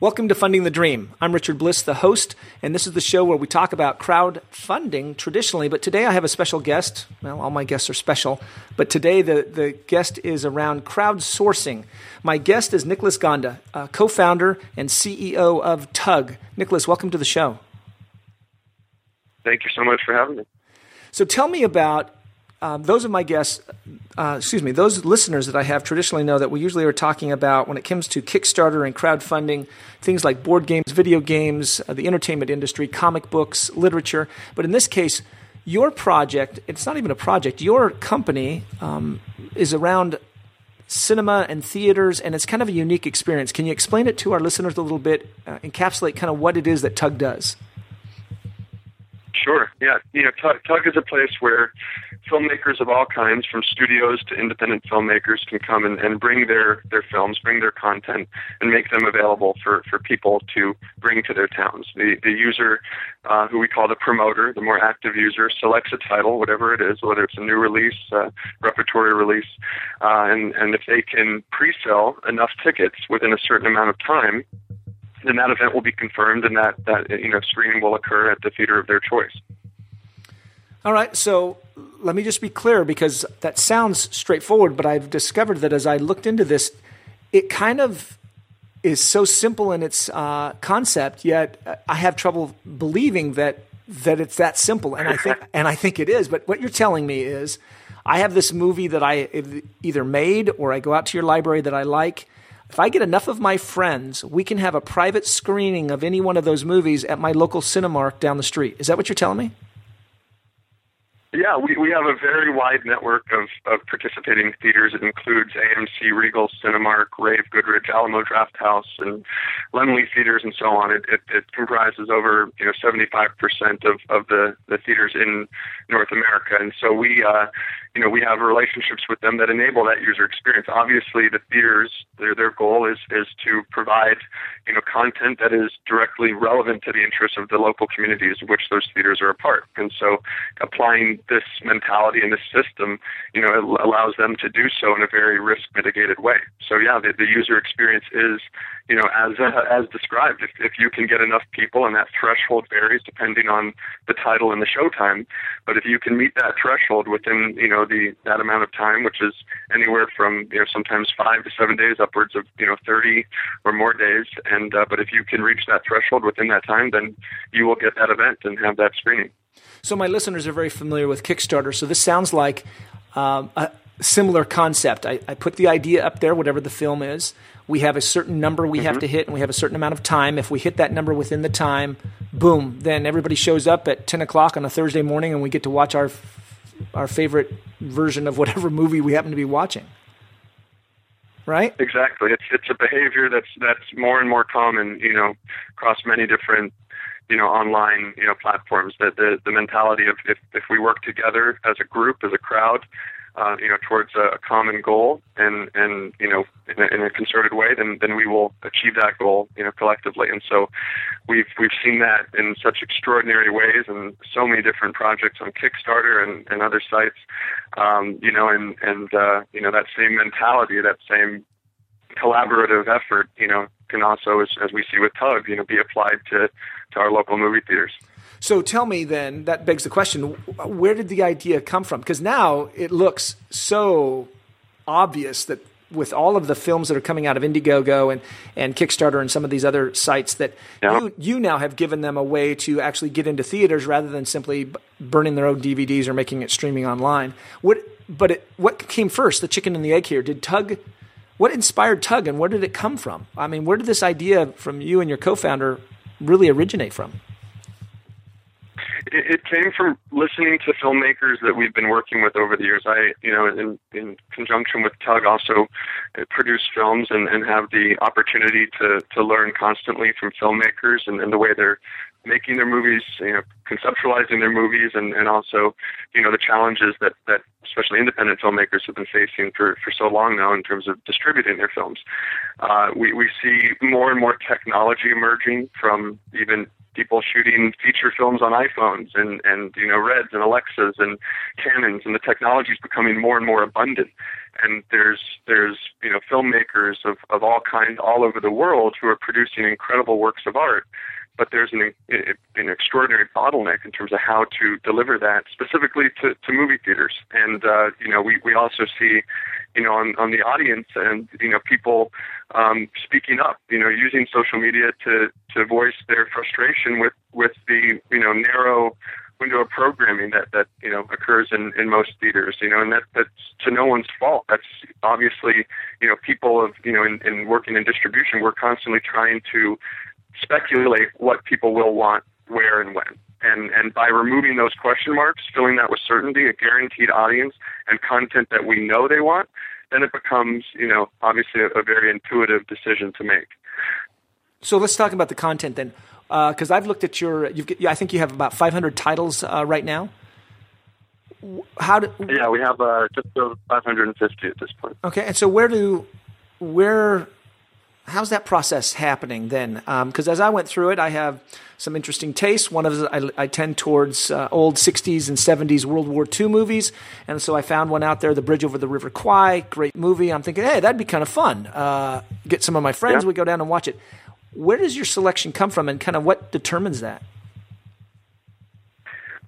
Welcome to Funding the Dream. I'm Richard Bliss, the host, and this is the show where we talk about crowdfunding traditionally. But today I have a special guest. Well, all my guests are special, but today the, the guest is around crowdsourcing. My guest is Nicholas Gonda, uh, co founder and CEO of Tugg. Nicholas, welcome to the show. Thank you so much for having me. So tell me about um, those of my guests, uh, excuse me, those listeners that I have traditionally know that we usually are talking about when it comes to Kickstarter and crowdfunding, things like board games, video games, uh, the entertainment industry, comic books, literature. But in this case, your project, it's not even a project, your company um, is around cinema and theaters, and it's kind of a unique experience. Can you explain it to our listeners a little bit, uh, encapsulate kind of what it is that Tugg does? Sure. Yeah. You know, Tugg, Tugg is a place where filmmakers of all kinds, from studios to independent filmmakers, can come and, and bring their, their films, bring their content, and make them available for, for people to bring to their towns. The, the user, uh, who we call the promoter, the more active user, selects a title, whatever it is, whether it's a new release, uh, repertory release, uh, and, and if they can pre-sell enough tickets within a certain amount of time, then that event will be confirmed and that, that you know screening will occur at the theater of their choice. All right, so let me just be clear because that sounds straightforward, but I've discovered that as I looked into this, it kind of is so simple in its uh, concept, yet I have trouble believing that that it's that simple, and I think and I think it is. But what you're telling me is, I have this movie that I either made or I go out to your library that I like. If I get enough of my friends, we can have a private screening of any one of those movies at my local Cinemark down the street. Is that what you're telling me? Yeah, we, we have a very wide network of, of participating theaters. It includes AMC, Regal, Cinemark, Rave, Goodrich, Alamo Drafthouse, and Laemmle theaters, and so on. It, it, it comprises over you know 75% of, of the, the theaters in North America, and so we uh, you know, we have relationships with them that enable that user experience. Obviously, the theaters, their their goal is is to provide, you know, content that is directly relevant to the interests of the local communities of which those theaters are a part. And so, applying this mentality and this system, you know, allows them to do so in a very risk mitigated way. So, yeah, the, the user experience is, you know, as uh, as described. If if you can get enough people, and that threshold varies depending on the title and the showtime, but if you can meet that threshold within, you know know the that amount of time, which is anywhere from you know sometimes five to seven days, upwards of you know thirty or more days. And uh, but if you can reach that threshold within that time, then you will get that event and have that screening. So my listeners are very familiar with Kickstarter. So this sounds like um, a similar concept. I, I, put the idea up there, whatever the film is. We have a certain number we mm-hmm. have to hit, and we have a certain amount of time. If we hit that number within the time, boom, then everybody shows up at 10 o'clock on a Thursday morning, and we get to watch our our favorite version of whatever movie we happen to be watching. Right? Exactly. It's it's a behavior that's that's more and more common, you know, across many different you know online you know platforms that the the mentality of if if we work together as a group as a crowd uh, you know, towards a, common goal and, and, you know, in a, in a concerted way, then, then we will achieve that goal, you know, collectively. And so we've, we've seen that in such extraordinary ways and so many different projects on Kickstarter and, and other sites, um, you know, and, and, uh, you know, that same mentality, that same collaborative effort, you know, can also, as, as we see with Tugg, you know, be applied to, to our local movie theaters. So tell me then, that begs the question where did the idea come from? Because now it looks so obvious that with all of the films that are coming out of Indiegogo and, and Kickstarter and some of these other sites that yeah. you, you now have given them a way to actually get into theaters rather than simply burning their own DVDs or making it streaming online. What, but it, what came first, the chicken and the egg here? Did Tugg, what inspired Tugg and where did it come from? I mean, where did this idea from you and your co-founder really originate from? It, it came from listening to filmmakers that we've been working with over the years. I, you know, in, in conjunction with Tugg, also uh, produce films and, and have the opportunity to, to learn constantly from filmmakers and, and the way they're making their movies, you know, conceptualizing their movies, and, and also, you know, the challenges that, that especially independent filmmakers have been facing for, for so long now in terms of distributing their films. Uh, we, we see more and more technology emerging from even people shooting feature films on iPhones and and you know Reds and Alexas and Canons, and the technology is becoming more and more abundant. and there's there's you know filmmakers of of all kinds all over the world who are producing incredible works of art but there's an, an extraordinary bottleneck in terms of how to deliver that specifically to, to movie theaters. And, uh, you know, we, we also see, you know, on, on the audience and, you know, people um, speaking up, you know, using social media to, to voice their frustration with, with the, you know, narrow window of programming that, that, you know, occurs in, in most theaters, you know, and that, that's to no one's fault. That's obviously, you know, people of, you know, in, in working in distribution, we're constantly trying to speculate what people will want, where, and when. And, and by removing those question marks, filling that with certainty, a guaranteed audience, and content that we know they want, then it becomes, you know, obviously a, a very intuitive decision to make. So let's talk about the content then, because uh, I've looked at your. You've, I think you have about 500 titles uh, right now. How do? Yeah, we have uh, just over 550 at this point. Okay, and so where do where how's that process happening then? Because um, as I went through it, I have some interesting tastes. One of I, I tend towards uh, old 60s and 70s World War II movies, and so I found one out there, The Bridge Over the River Kwai, great movie. I'm thinking, hey, that'd be kind of fun. Uh, get some of my friends, yeah. we go down and watch it. Where does your selection come from, and kind of what determines that?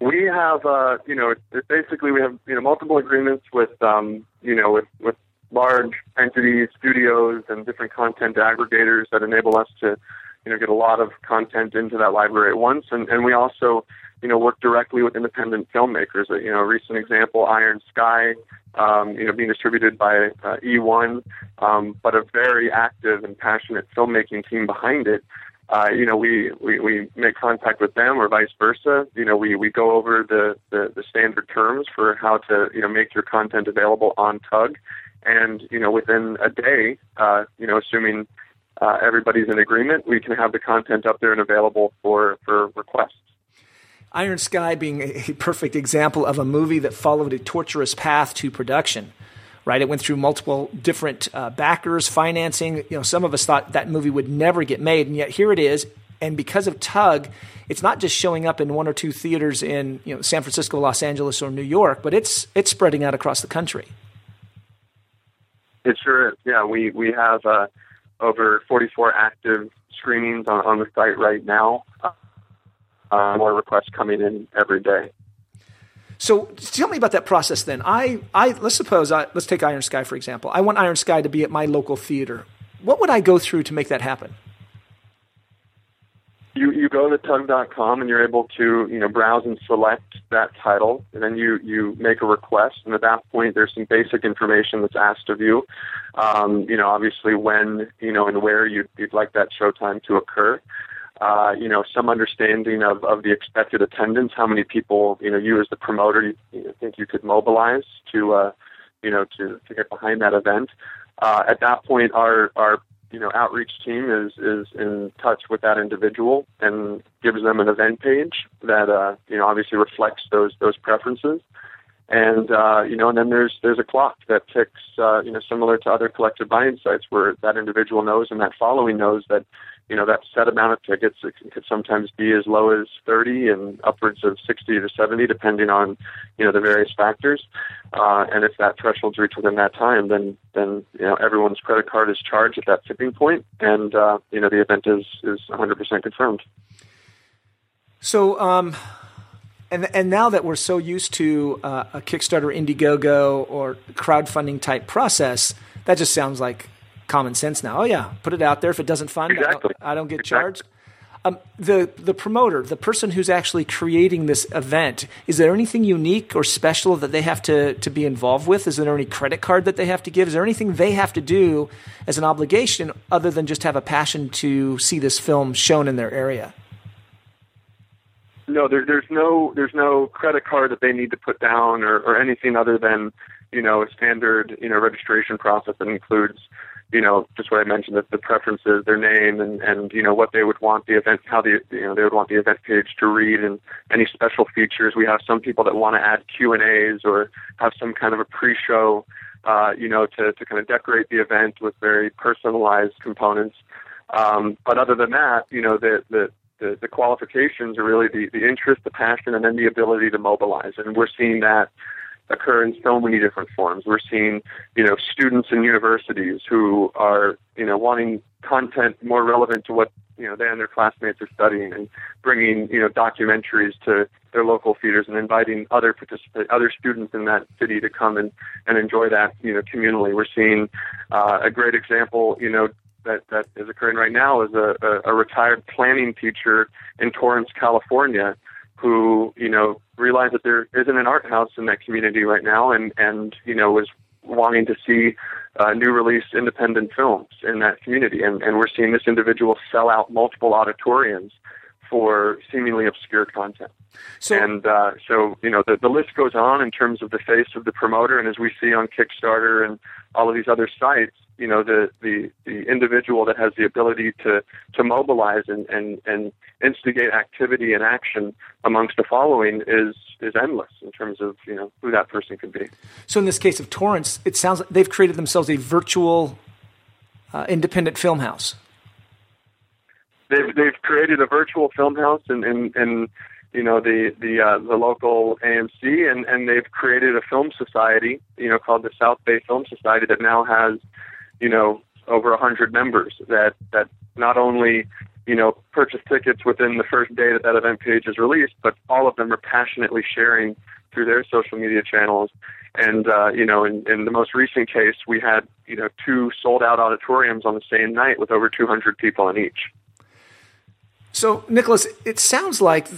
We have, uh, you know, basically we have you know multiple agreements with, um, you know, with with large entities, studios, and different content aggregators that enable us to, you know, get a lot of content into that library at once. And, and we also, you know, work directly with independent filmmakers. You know, a recent example, Iron Sky, um, you know, being distributed by uh, E1, um, but a very active and passionate filmmaking team behind it. Uh, you know, we, we, we make contact with them or vice versa. You know, we, we go over the, the, the standard terms for how to, you know, make your content available on Tugg and you know within a day, uh, you know, assuming uh, everybody's in agreement, we can have the content up there and available for for requests. Iron Sky being a perfect example of a movie that followed a torturous path to production. Right, it went through multiple different uh, backers, financing. You know, some of us thought that movie would never get made, and yet here it is. And because of Tugg, it's not just showing up in one or two theaters in you know San Francisco, Los Angeles, or New York, but it's it's spreading out across the country. It sure is. Yeah, we we have uh, over 44 active screenings on, on the site right now. Uh, more requests coming in every day. So tell me about that process then. I, I let's suppose I, let's take Iron Sky for example. I want Iron Sky to be at my local theater. What would I go through to make that happen? You you go to tugg.com and you're able to you know browse and select that title and then you you make a request and at that point there's some basic information that's asked of you. Um, you know obviously when you know and where you'd, you'd like that showtime to occur. Uh, you know some understanding of, of the expected attendance how many people you know you as the promoter you, you think you could mobilize to uh, you know to to get behind that event. Uh, at that point our our you know outreach team is is in touch with that individual and gives them an event page that uh, you know obviously reflects those those preferences. And uh, you know and then there's there's a clock that ticks uh, you know similar to other collective buying sites where that individual knows and that following knows that you know that set amount of tickets it could sometimes be as low as 30 and upwards of 60 to 70 depending on you know the various factors. Uh, and if that threshold's reached within that time then then you know everyone's credit card is charged at that tipping point and uh, you know the event is is 100% confirmed. So um and and now that we're so used to uh, a Kickstarter, Indiegogo, or crowdfunding type process, that just sounds like common sense now. Oh yeah, put it out there. If it doesn't fund, exactly. I, don't, I don't get exactly. charged. Um, the the promoter, the person who's actually creating this event, is there anything unique or special that they have to to be involved with? Is there any credit card that they have to give? Is there anything they have to do as an obligation other than just have a passion to see this film shown in their area? No, there, there's no there's no credit card that they need to put down or, or anything other than you know a standard you know registration process that includes you know, just what I mentioned, the, the preferences, their name, and, and you know what they would want the event, how the you know they would want the event page to read, and any special features. We have some people that want to add Q and A's or have some kind of a pre-show, uh, you know, to to kind of decorate the event with very personalized components. Um, but other than that, you know, the the the, the qualifications are really the, the interest, the passion, and then the ability to mobilize. And we're seeing that occur in so many different forms. We're seeing, you know, students in universities who are, you know, wanting content more relevant to what you know they and their classmates are studying, and bringing, you know, documentaries to their local theaters and inviting other participant, other students in that city to come and and enjoy that, you know, communally. We're seeing uh, a great example, you know, that that is occurring right now is a, a, a retired planning teacher in Torrance, California, who you know realized that there isn't an art house in that community right now, and and you know was wanting to see uh, new release independent films in that community, and and we're seeing this individual sell out multiple auditoriums for seemingly obscure content. So, and uh, so, you know, the, the list goes on in terms of the face of the promoter, and as we see on Kickstarter and all of these other sites, you know, the, the, the individual that has the ability to, to mobilize and, and, and instigate activity and action amongst the following is, is endless in terms of, you know, who that person could be. So in this case of Torrance, it sounds like they've created themselves a virtual uh, independent film house they've they've created a virtual film house and in, in you know the the uh, the local AMC and and they've created a film society you know called the South Bay Film Society that now has you know over a hundred members that that not only you know purchase tickets within the first day that that event page is released, but all of them are passionately sharing through their social media channels. And uh, you know, in, in the most recent case, we had you know two sold out auditoriums on the same night with over 200 people in each. So, Nicholas, it sounds like,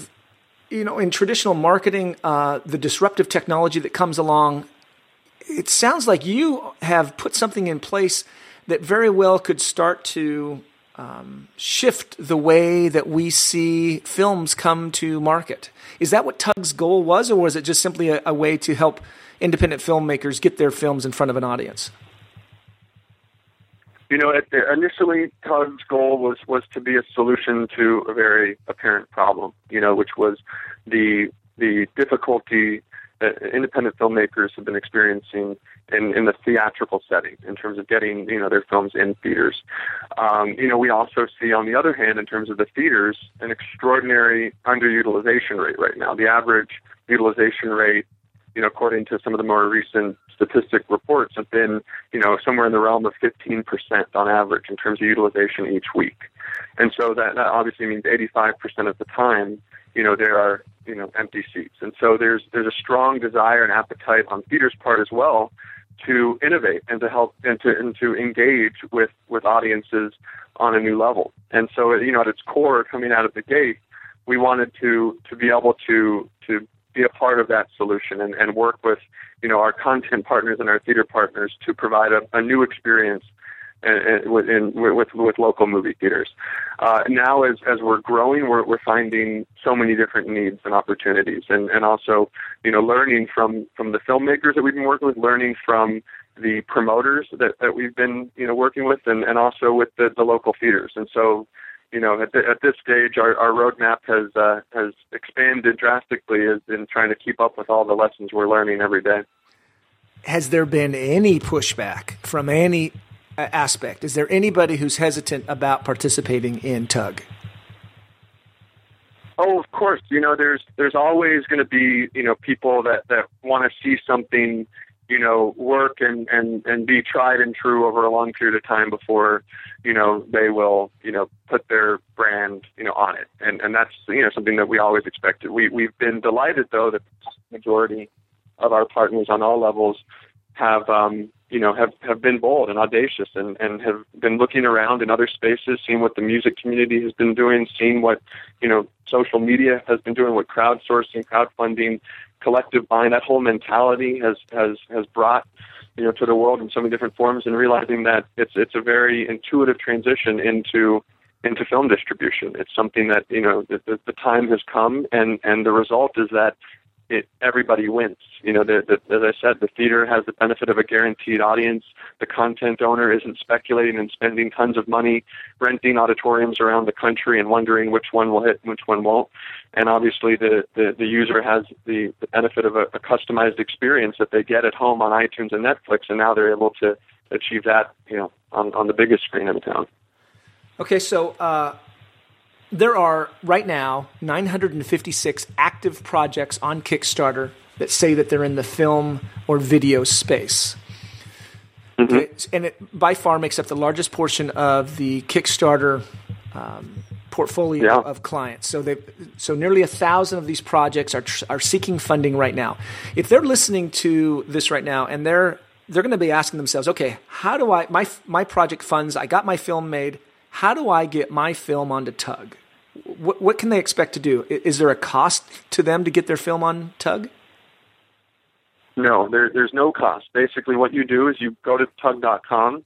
you know, in traditional marketing, uh, the disruptive technology that comes along, it sounds like you have put something in place that very well could start to um, shift the way that we see films come to market. Is that what Tugg's goal was, or was it just simply a, a way to help independent filmmakers get their films in front of an audience? You know, initially, Tugg's goal was was to be a solution to a very apparent problem. You know, which was the the difficulty that independent filmmakers have been experiencing in, in the theatrical setting in terms of getting you know their films in theaters. Um, you know, we also see on the other hand, in terms of the theaters, an extraordinary underutilization rate right now. The average utilization rate you know, according to some of the more recent statistic reports, have been, you know, somewhere in the realm of 15% on average in terms of utilization each week. And so that, that obviously means 85% of the time, you know, there are, you know, empty seats. And so there's, there's a strong desire and appetite on theaters' part as well to innovate and to help and to, and to engage with, with audiences on a new level. And so, you know, at its core, coming out of the gate, we wanted to, to be able to, to be a part of that solution and, and work with you know our content partners and our theater partners to provide a, a new experience in, with with local movie theaters. Uh, now, as as we're growing, we're we're finding so many different needs and opportunities, and and also you know learning from from the filmmakers that we've been working with, learning from the promoters that that we've been you know working with, and and also with the the local theaters, and so you know, at, the, at this stage, our, our roadmap has uh, has expanded drastically in trying to keep up with all the lessons we're learning every day. Has there been any pushback from any aspect? Is there anybody who's hesitant about participating in Tugg? Oh, of course. You know, there's there's always going to be you know people that that want to see something you know, work and, and, and be tried and true over a long period of time before, you know, they will, you know, put their brand, you know, on it. And, and that's, you know, something that we always expected. We, we've been delighted though that the majority of our partners on all levels have, um, you know, have, have been bold and audacious and, and have been looking around in other spaces, seeing what the music community has been doing, seeing what, you know, social media has been doing, what crowdsourcing, crowdfunding, collective buying, that whole mentality has has has brought you know to the world in so many different forms, and realizing that it's it's a very intuitive transition into into film distribution. It's something that you know the, the, the time has come, and and the result is that it everybody wins. You know, the, the, as I said, the theater has the benefit of a guaranteed audience. The content owner isn't speculating and spending tons of money renting auditoriums around the country and wondering which one will hit and which one won't. And obviously, the the, the user has the, the benefit of a, a customized experience that they get at home on iTunes and Netflix, and now they're able to achieve that, you know, on on the biggest screen in town. Okay, so. Uh there are right now 956 active projects on Kickstarter that say that they're in the film or video space. Mm-hmm. Okay, And it by far makes up the largest portion of the Kickstarter um, portfolio Yeah. of clients. So they, so nearly a thousand of these projects are tr- are seeking funding right now. If they're listening to this right now and they're they're going to be asking themselves, okay, how do I my my project funds? I got my film made. How do I get my film onto Tugg? What, what can they expect to do? Is there a cost to them to get their film on Tugg? No, there, there's no cost. Basically, what you do is you go to tugg.com.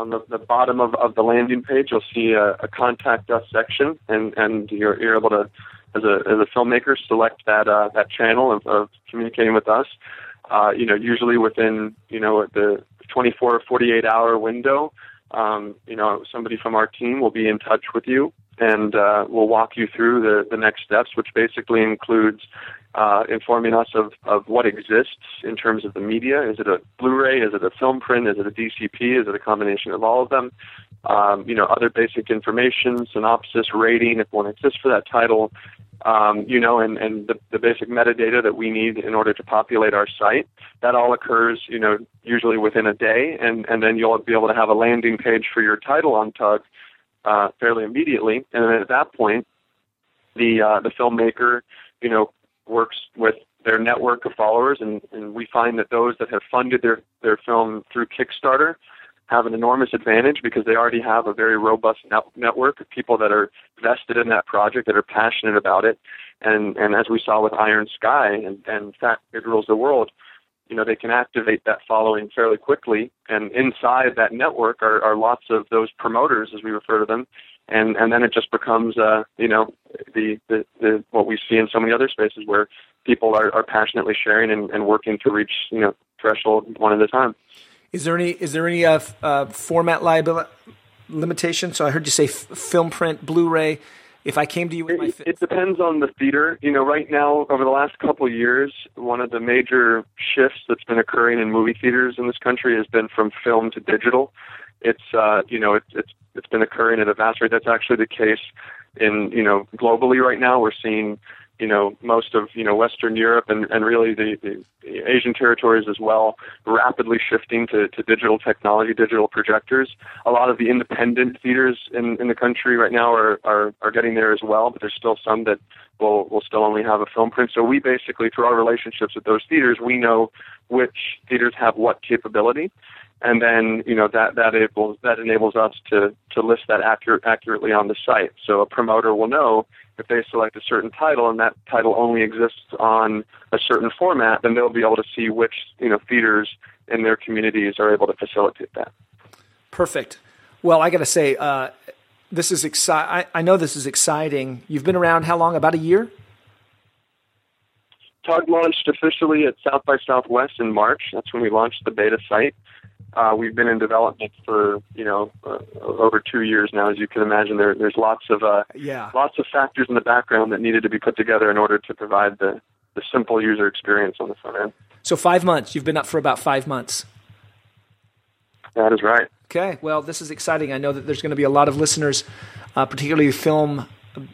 On the, the bottom of, of the landing page, you'll see a, a contact us section, and, and you're, you're able to, as a, as a filmmaker, select that uh, that channel of, of communicating with us. Uh, you know, usually within you know the 24 or 48 hour window, um, you know, somebody from our team will be in touch with you, and uh, we'll walk you through the, the next steps, which basically includes uh, informing us of, of what exists in terms of the media. Is it a Blu-ray? Is it a film print? Is it a DCP? Is it a combination of all of them? Um, you know, other basic information, synopsis, rating, if one exists for that title, um, you know, and, and the, the basic metadata that we need in order to populate our site. That all occurs, you know, usually within a day, and, and then you'll be able to have a landing page for your title on Tugg uh, fairly immediately. And then at that point, the uh, the filmmaker, you know, works with their network of followers, and, and we find that those that have funded their, their film through Kickstarter have an enormous advantage because they already have a very robust net- network of people that are vested in that project, that are passionate about it. And, and as we saw with Iron Sky and, and Fat Kid Rules the World, you know, they can activate that following fairly quickly. And inside that network are, are lots of those promoters, as we refer to them. And, and then it just becomes, uh, you know, the, the, the, what we see in so many other spaces where people are, are passionately sharing and, and working to reach, you know, threshold one at a time. Is there any is there any uh, uh, format liability limitation? So I heard you say f- film print, Blu-ray. If I came to you with my It, fi- it depends on the theater. You know, right now, over the last couple of years, one of the major shifts that's been occurring in movie theaters in this country has been from film to digital. It's uh, you know, it's it's it's been occurring at a vast rate. That's actually the case in you know globally right now. We're seeing you know most of you know Western Europe and and really the, the, Asian territories as well rapidly shifting to, to digital technology, digital projectors. A lot of the independent theaters in, in the country right now are, are are getting there as well, but there's still some that will will still only have a film print. So we basically through our relationships with those theaters, we know which theaters have what capability and then you know that that enables that enables us to to list that accurate accurately on the site. So a promoter will know if they select a certain title and that title only exists on a certain format, then they'll be able to see which you know theaters in their communities are able to facilitate that. Perfect. Well, I got to say, uh, this is exciting. I, I know this is exciting. You've been around how long? About a year? Tug launched officially at South by Southwest in March. That's when we launched the beta site. Uh, we've been in development for you know uh, over two years now. As you can imagine, there, there's lots of uh, Yeah. lots of factors in the background that needed to be put together in order to provide the, the simple user experience on the front end. So five months. You've been up for about five months. That is right. Okay. Well, this is exciting. I know that there's going to be a lot of listeners, uh, particularly film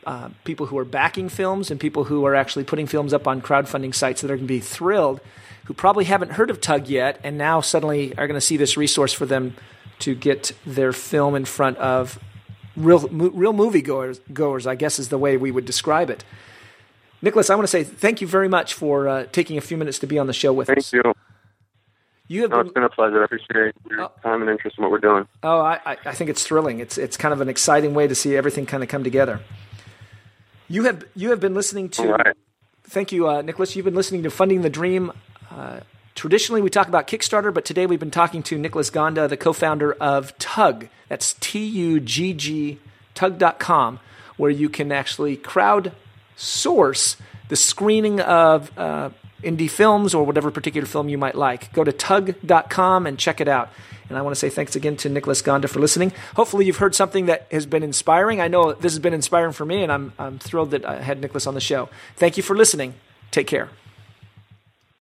uh, people who are backing films and people who are actually putting films up on crowdfunding sites that are going to be thrilled, who probably haven't heard of Tugg yet, and now suddenly are going to see this resource for them to get their film in front of real real movie goers, goers. I guess is the way we would describe it. Nicholas, I want to say thank you very much for uh, taking a few minutes to be on the show with Thank us. you. You have No, been it's been a pleasure. I appreciate your Oh. time and interest in what we're doing. Oh, I, I- I think it's thrilling. It's it's kind of an exciting way to see everything kind of come together. You have you have been listening to. Right. Thank you, uh, Nicholas. You've been listening to Funding the Dream. Uh, traditionally, we talk about Kickstarter, but today we've been talking to Nicholas Gonda, the co-founder of Tugg. That's T U G G Tugg.com, where you can actually crowdsource the screening of uh, indie films or whatever particular film you might like. Go to tugg.com and check it out. And I want to say thanks again to Nicholas Gonda for listening. Hopefully, you've heard something that has been inspiring. I know this has been inspiring for me, and I'm, I'm thrilled that I had Nicholas on the show. Thank you for listening. Take care.